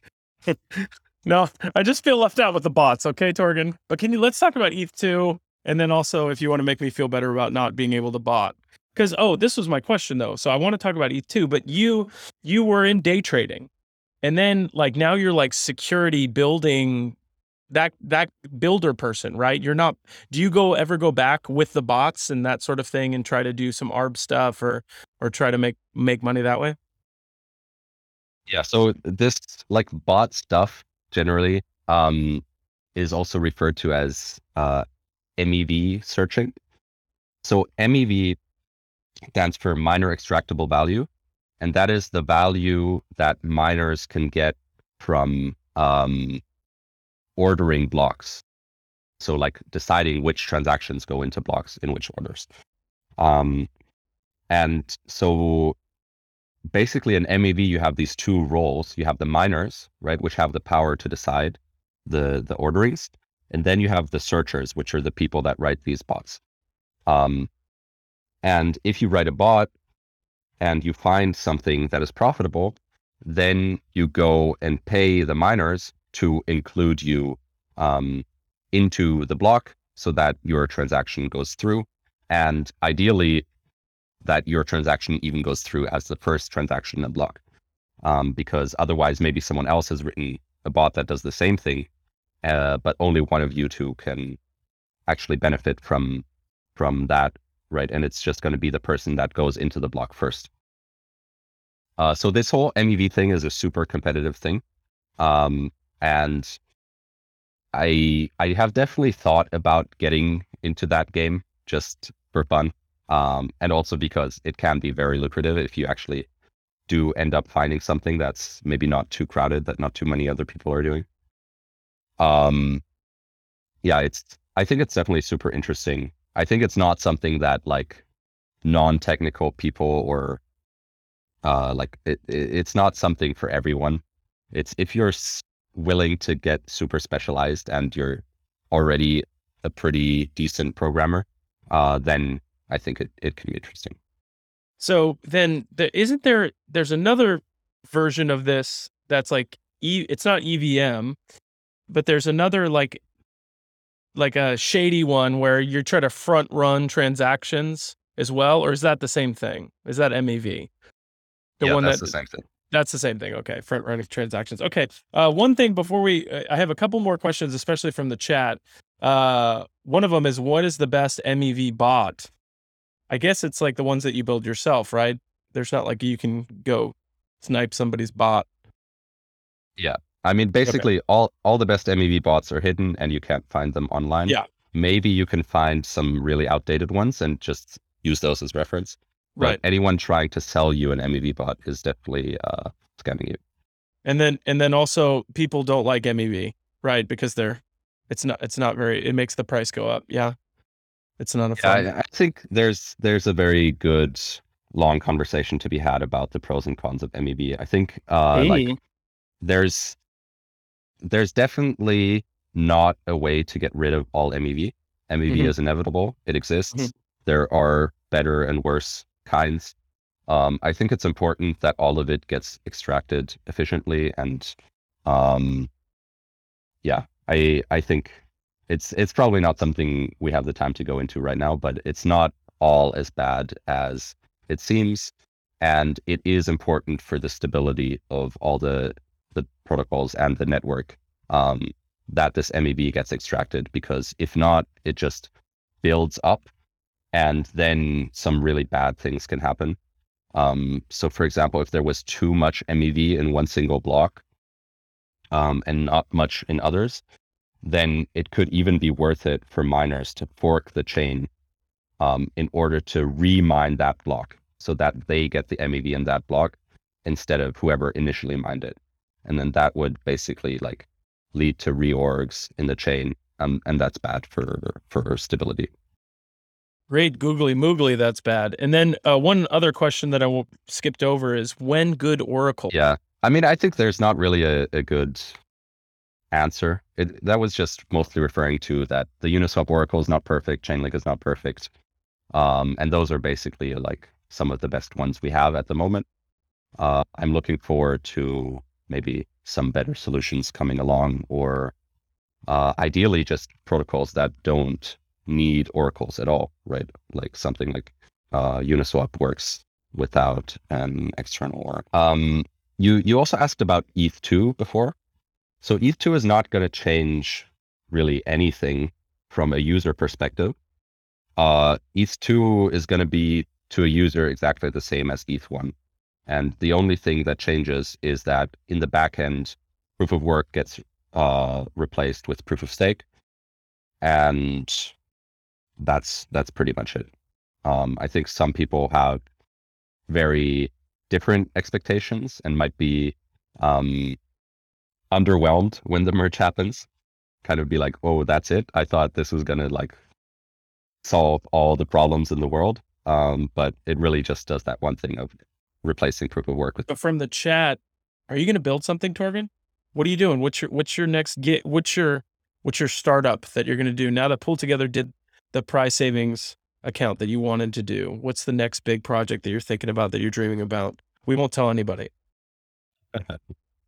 No, I just feel left out with the bots. Okay, Torgin. But can you let's talk about ETH two, and then also if you want to make me feel better about not being able to bot. Because oh, this was my question though. So I want to talk about ETH two, but you you were in day trading, and then like now you're like security building that that builder person, right? You're not. Do you go ever go back with the bots and that sort of thing and try to do some ARB stuff or or try to make make money that way? Yeah. So this like bot stuff generally um, is also referred to as uh, MEV searching. So MEV stands for miner extractable value, and that is the value that miners can get from um, ordering blocks. So, like deciding which transactions go into blocks in which orders. Um, and so basically in MEV you have these two roles. You have the miners, right, which have the power to decide the the orderings, and then you have the searchers, which are the people that write these bots. Um, and if you write a bot and you find something that is profitable, then you go and pay the miners to include you um, into the block so that your transaction goes through. And ideally, that your transaction even goes through as the first transaction in the block. Um, because otherwise, maybe someone else has written a bot that does the same thing, uh, but only one of you two can actually benefit from from that, right? And it's just going to be the person that goes into the block first. Uh, so this whole MEV thing is a super competitive thing, um, and I I have definitely thought about getting into that game just for fun. Um, and also because it can be very lucrative if you actually do end up finding something that's maybe not too crowded, that not too many other people are doing. Um, yeah, it's. I think it's definitely super interesting. I think it's not something that like non-technical people or uh, like it, it's not something for everyone. It's if you're willing to get super specialized and you're already a pretty decent programmer, uh, then I think it, it can be interesting. So then, the, isn't there? There's another version of this that's like e, it's not EVM, but there's another like like a shady one where you're trying to front run transactions as well, or is that the same thing? Is that MEV? The yeah, one that's that, the same thing. That's the same thing. Okay, front running transactions. Okay, uh, one thing before we, I have a couple more questions, especially from the chat. Uh, one of them is, what is the best MEV bot I guess it's like the ones that you build yourself, right? There's not like you can go snipe somebody's bot. Yeah. I mean, basically, okay. all all the best MEV bots are hidden, and you can't find them online. Yeah. Maybe you can find some really outdated ones and just use those as reference. Right. But anyone trying to sell you an MEV bot is definitely uh, scamming you. And then and then also people don't like MEV, right? Because they're it's not it's not very it makes the price go up. Yeah. It's not a fun. Yeah, I, I think there's there's a very good long conversation to be had about the pros and cons of MEV. I think uh, hey. like there's there's definitely not a way to get rid of all MEV. MEV mm-hmm. is inevitable. It exists. Mm-hmm. There are better and worse kinds. Um, I think it's important that all of it gets extracted efficiently and um, yeah, I I think it's it's probably not something we have the time to go into right now, but it's not all as bad as it seems, and it is important for the stability of all the the protocols and the network um, that this MEV gets extracted. Because if not, it just builds up, and then some really bad things can happen. Um, so, for example, if there was too much MEV in one single block um, and not much in others, then it could even be worth it for miners to fork the chain um, in order to remine that block so that they get the MEV in that block instead of whoever initially mined it. And then that would basically like lead to reorgs in the chain. Um, and that's bad for for stability. Great googly moogly, that's bad. And then uh, one other question that I skipped over is when good Oracle? Yeah. I mean, I think there's not really a, a good answer. It, that was just mostly referring to that the Uniswap Oracle is not perfect, Chainlink is not perfect, um, and those are basically like some of the best ones we have at the moment. Uh, I'm looking forward to maybe some better solutions coming along, or uh, ideally just protocols that don't need oracles at all, right? Like something like uh, Uniswap works without an external oracle. Um, you you also asked about ETH2 before. So ETH2 is not going to change really anything from a user perspective. Uh, ETH2 is going to be to a user exactly the same as ETH1. And the only thing that changes is that in the backend, proof of work gets uh, replaced with proof of stake. And that's that's pretty much it. Um, I think some people have very different expectations and might be um, underwhelmed when the merge happens. Kind of be like, oh, that's it. I thought this was gonna like solve all the problems in the world. Um, but it really just does that one thing of replacing proof of work with. But from the chat, are you going to build something, Torgin? What are you doing? What's your What's your next get? What's your What's your startup that you're going to do now that Pool Together did the prize savings account that you wanted to do? What's the next big project that you're thinking about that you're dreaming about? We won't tell anybody.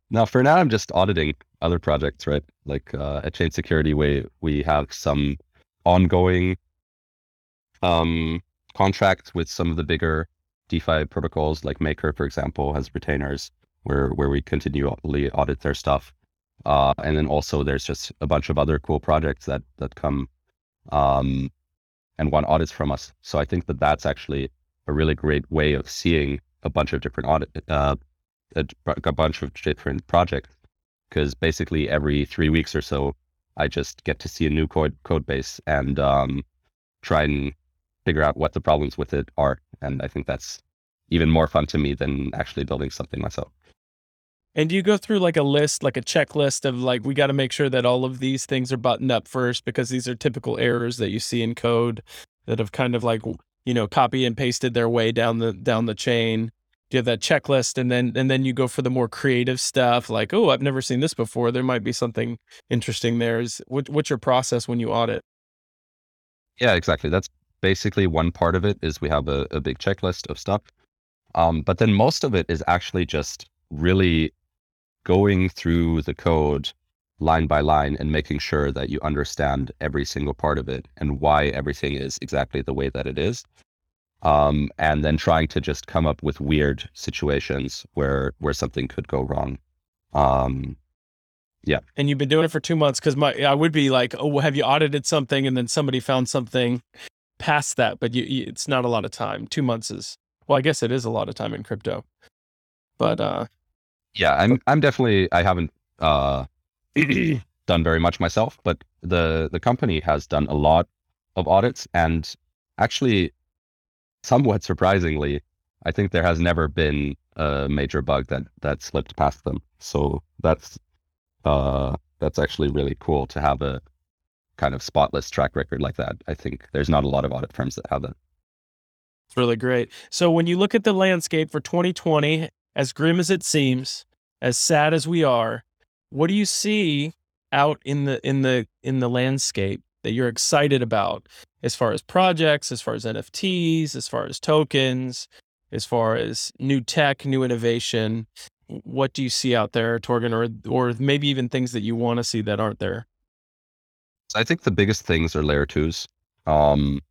Now, for now, I'm just auditing other projects, right? Like uh, at Chain Security, we we have some ongoing um, contracts with some of the bigger DeFi protocols, like Maker, for example, has retainers where where we continually audit their stuff. Uh, and then also there's just a bunch of other cool projects that that come um, and want audits from us. So I think that that's actually a really great way of seeing a bunch of different audit uh, a, a bunch of different projects because basically every three weeks or so, I just get to see a new code code base and um, try and figure out what the problems with it are. And I think that's even more fun to me than actually building something myself. And do you go through like a list, like a checklist of like, we got to make sure that all of these things are buttoned up first because these are typical errors that you see in code that have kind of like, you know, copy and pasted their way down the down the chain. You have that checklist and then and then you go for the more creative stuff like, oh, I've never seen this before. There might be something interesting there. Is what, what's your process when you audit? Yeah, exactly. That's basically one part of it is we have a, a big checklist of stuff. Um, but then most of it is actually just really going through the code line by line and making sure that you understand every single part of it and why everything is exactly the way that it is. Um, and then trying to just come up with weird situations where where something could go wrong. Um, yeah. And you've been doing it for two months because my I would be like, oh, have you audited something and then somebody found something past that, but you, you, it's not a lot of time. Two months is well, I guess it is a lot of time in crypto, but uh, yeah, I'm I'm definitely I haven't uh done very much myself, but the the company has done a lot of audits and actually somewhat surprisingly, I think there has never been a major bug that that slipped past them. So that's uh that's actually really cool to have a kind of spotless track record like that. I think there's not a lot of audit firms that have that. It's really great. So when you look at the landscape for 2020, as grim as it seems, as sad as we are, what do you see out in the in the in the landscape that you're excited about as far as projects, as far as NFTs, as far as tokens, as far as new tech, new innovation? What do you see out there, Torgin, or or maybe even things that you want to see that aren't there? I think the biggest things are layer twos. Um,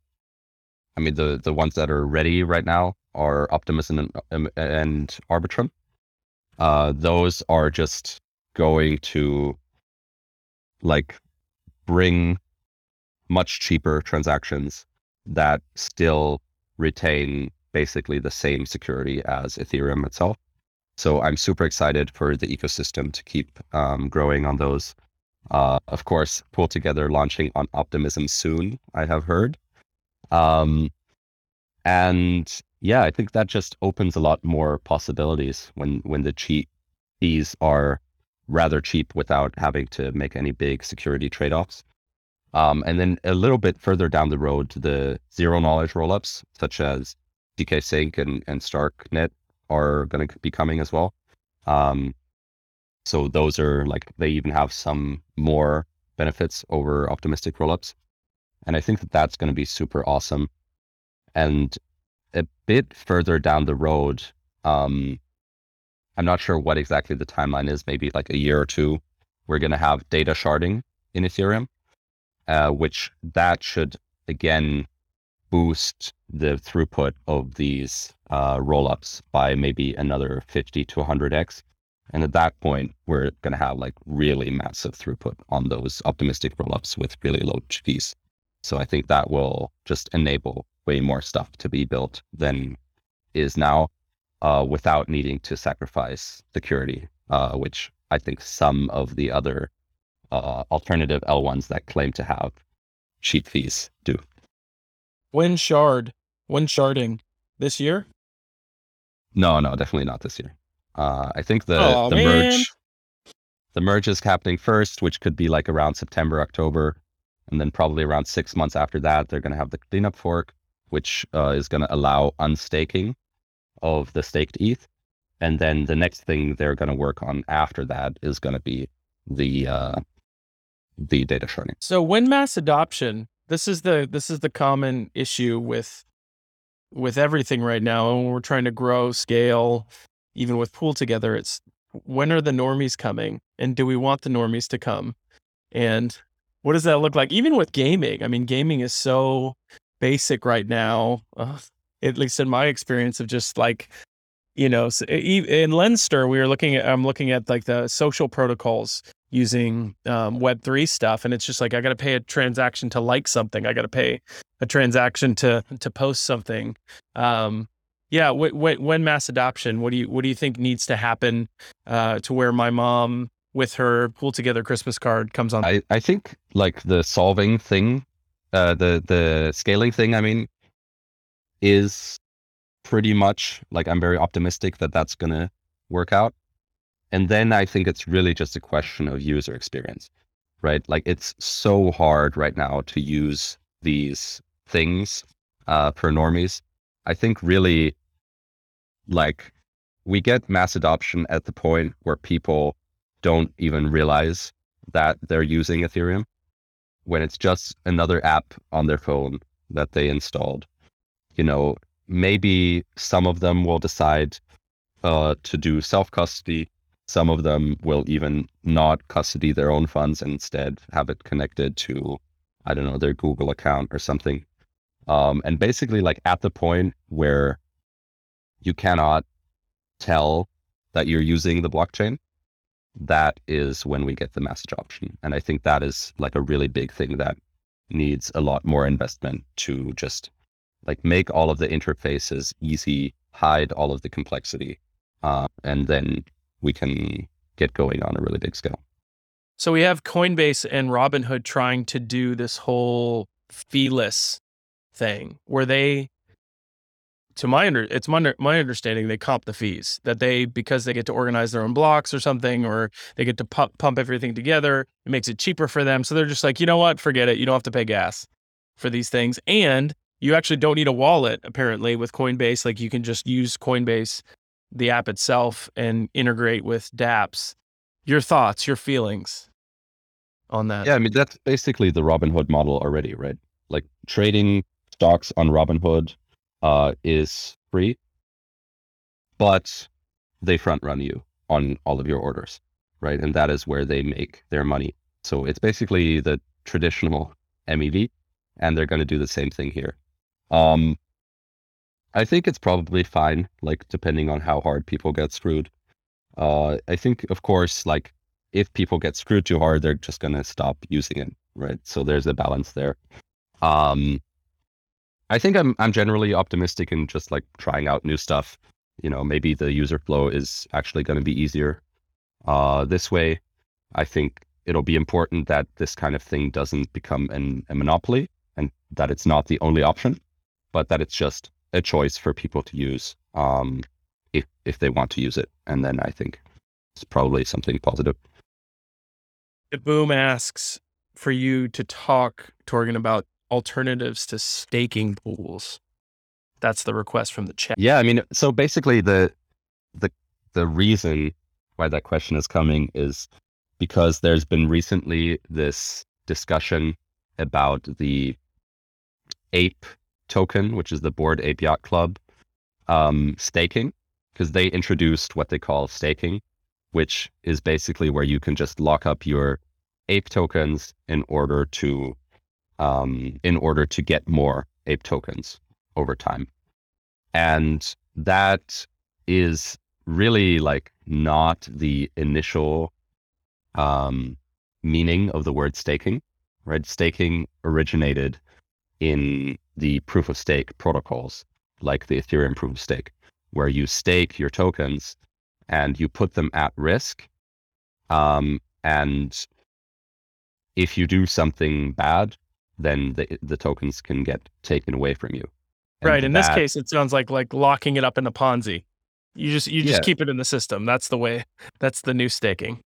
I mean, the the ones that are ready right now are Optimism and, um, and Arbitrum. Uh, those are just going to like bring much cheaper transactions that still retain basically the same security as Ethereum itself. So I'm super excited for the ecosystem to keep um, growing on those. Uh, of course, Pool Together launching on Optimism soon, I have heard. Um, and yeah, I think that just opens a lot more possibilities when when the cheat fees are rather cheap without having to make any big security trade-offs. Um, and then a little bit further down the road, the zero knowledge rollups, such as zkSync and, and Starknet, are going to be coming as well. Um, so those are like they even have some more benefits over optimistic rollups, and I think that that's going to be super awesome. And a bit further down the road, um, I'm not sure what exactly the timeline is. Maybe like a year or two, we're going to have data sharding in Ethereum, uh, which that should again boost the throughput of these uh, rollups by maybe another 50 to 100x. And at that point, we're going to have like really massive throughput on those optimistic rollups with really low fees. So I think that will just enable way more stuff to be built than is now uh, without needing to sacrifice security, uh, which I think some of the other uh, alternative L1s that claim to have cheat fees do. When shard? When sharding? This year? No, no, definitely not this year. Uh, I think the oh, the man. merge the merge is happening first, which could be like around September, October, and then probably around six months after that, they're going to have the cleanup fork, which uh, is going to allow unstaking of the staked ETH, and then the next thing they're going to work on after that is going to be the uh, the data sharding. So when mass adoption, this is the this is the common issue with with everything right now, and we're trying to grow, scale, even with pool together, it's when are the normies coming? And do we want the normies to come? And what does that look like? Even with gaming, I mean, gaming is so basic right now, uh, at least in my experience of just like, you know, in Lenster, we were looking at, I'm looking at like the social protocols using um, Web3 stuff. And it's just like, I got to pay a transaction to like something. I got to pay a transaction to, to post something. Um, yeah w- w- when mass adoption what do you what do you think needs to happen uh, to where my mom with her Pool Together christmas card comes on I, I think like the solving thing uh, the the scaling thing. I mean, is pretty much like I'm very optimistic that that's gonna work out. And then I think it's really just a question of user experience, right? Like it's so hard right now to use these things uh, for normies. I think really like we get mass adoption at the point where people don't even realize that they're using Ethereum when it's just another app on their phone that they installed. You know, maybe some of them will decide uh, to do self custody. Some of them will even not custody their own funds and instead have it connected to, I don't know, their Google account or something. Um, and basically, like at the point where you cannot tell that you're using the blockchain, that is when we get the mass adoption. And I think that is like a really big thing that needs a lot more investment to just like make all of the interfaces easy, hide all of the complexity, uh, and then we can get going on a really big scale. So we have Coinbase and Robinhood trying to do this whole feeless thing where they to my under it's my, my understanding they comp the fees that they because they get to organize their own blocks or something or they get to pump, pump everything together it makes it cheaper for them. So they're just like you know what? Forget it. You don't have to pay gas for these things. And you actually don't need a wallet apparently with coinbase. Like you can just use coinbase the app itself and integrate with dapps your thoughts your feelings on that yeah i mean that's basically the robinhood model already right like trading stocks on robinhood uh, is free, but they front run you on all of your orders, right? And that is where they make their money. So it's basically the traditional MEV, and they're going to do the same thing here. Um, I think it's probably fine, like depending on how hard people get screwed. Uh, I think, of course, like if people get screwed too hard, they're just to stop using it, right? So there's a balance there. Um, I think I'm I'm generally optimistic in just like trying out new stuff. You know, maybe the user flow is actually going to be easier uh, this way. I think it'll be important that this kind of thing doesn't become an, a monopoly and that it's not the only option, but that it's just a choice for people to use um, if if they want to use it. And then I think it's probably something positive. The boom asks for you to talk, Torgin, about alternatives to staking pools. That's the request from the chat. Yeah, I mean, so basically the the the reason why that question is coming is because there's been recently this discussion about the ape token, which is the Bored Ape Yacht Club um, staking, because they introduced what they call staking, which is basically where you can just lock up your ape tokens in order to um, in order to get more ape tokens over time. And that is really like not the initial um, meaning of the word staking, right? Staking originated in the proof of stake protocols, like the Ethereum proof of stake, where you stake your tokens and you put them at risk. Um, and if you do something bad, then the the tokens can get taken away from you. And right. In that, this case, it sounds like like locking it up in a Ponzi. You just you just yeah. keep it in the system. That's the way. That's the new staking.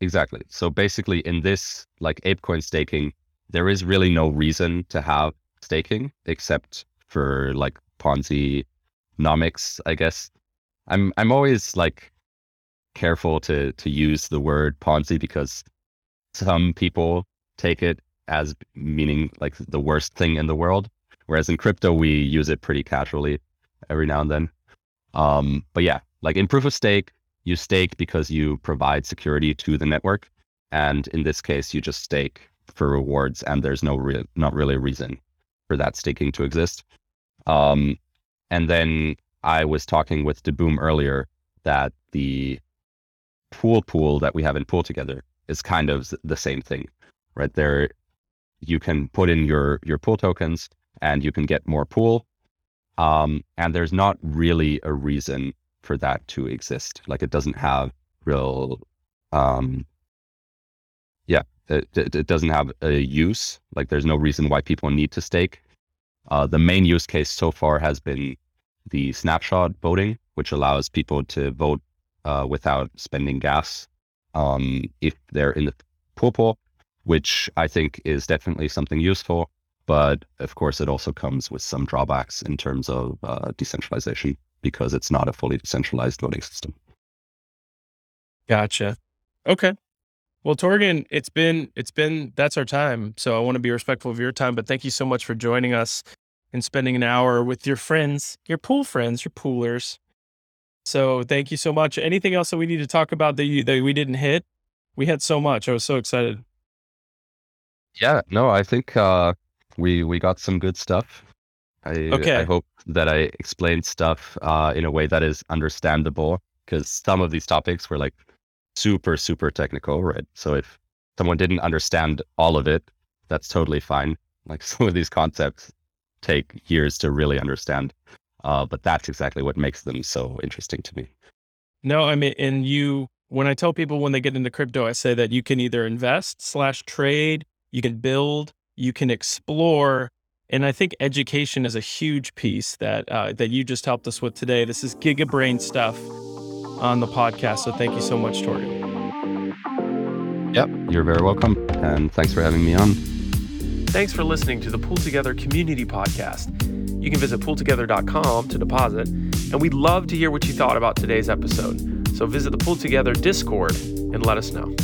Exactly. So basically, in this like ApeCoin staking, there is really no reason to have staking except for like Ponzi nomics, I guess. I'm I'm always like careful to to use the word Ponzi because some people take it as meaning like the worst thing in the world. Whereas in crypto, we use it pretty casually every now and then. Um, but yeah, like in proof of stake, you stake because you provide security to the network. And in this case, you just stake for rewards, and there's no real, not really a reason for that staking to exist. Um, and then I was talking with Deboom earlier that the pool pool that we have in pool together is kind of the same thing, right? There you can put in your your pool tokens and you can get more pool. Um, and there's not really a reason for that to exist. Like it doesn't have real, um, yeah, it, it doesn't have a use. Like there's no reason why people need to stake. Uh, the main use case so far has been the snapshot voting, which allows people to vote uh, without spending gas um, if they're in the pool which I think is definitely something useful. But of course, it also comes with some drawbacks in terms of uh, decentralization because it's not a fully decentralized voting system. Gotcha. Okay. Well, Torgin, it's been it's been that's our time. So I want to be respectful of your time, but thank you so much for joining us and spending an hour with your friends, your pool friends, your poolers. So thank you so much. Anything else that we need to talk about that you, that we didn't hit? We had so much. I was so excited. Yeah, no, I think uh, we we got some good stuff. I Okay. I hope that I explained stuff uh, in a way that is understandable because some of these topics were like super super technical, right? So if someone didn't understand all of it, that's totally fine. Like some of these concepts take years to really understand, uh, but that's exactly what makes them so interesting to me. No, I mean, and you, when I tell people when they get into crypto, I say that you can either invest slash trade, you can build, you can explore, and I think education is a huge piece that uh, that you just helped us with today. This is Giga Brain stuff on the podcast. So thank you so much, Torgin. Yep, you're very welcome, and thanks for having me on. Thanks for listening to the Pool Together Community Podcast. You can visit pooltogether.com to deposit, and we'd love to hear what you thought about today's episode. So visit the Pool Together Discord and let us know.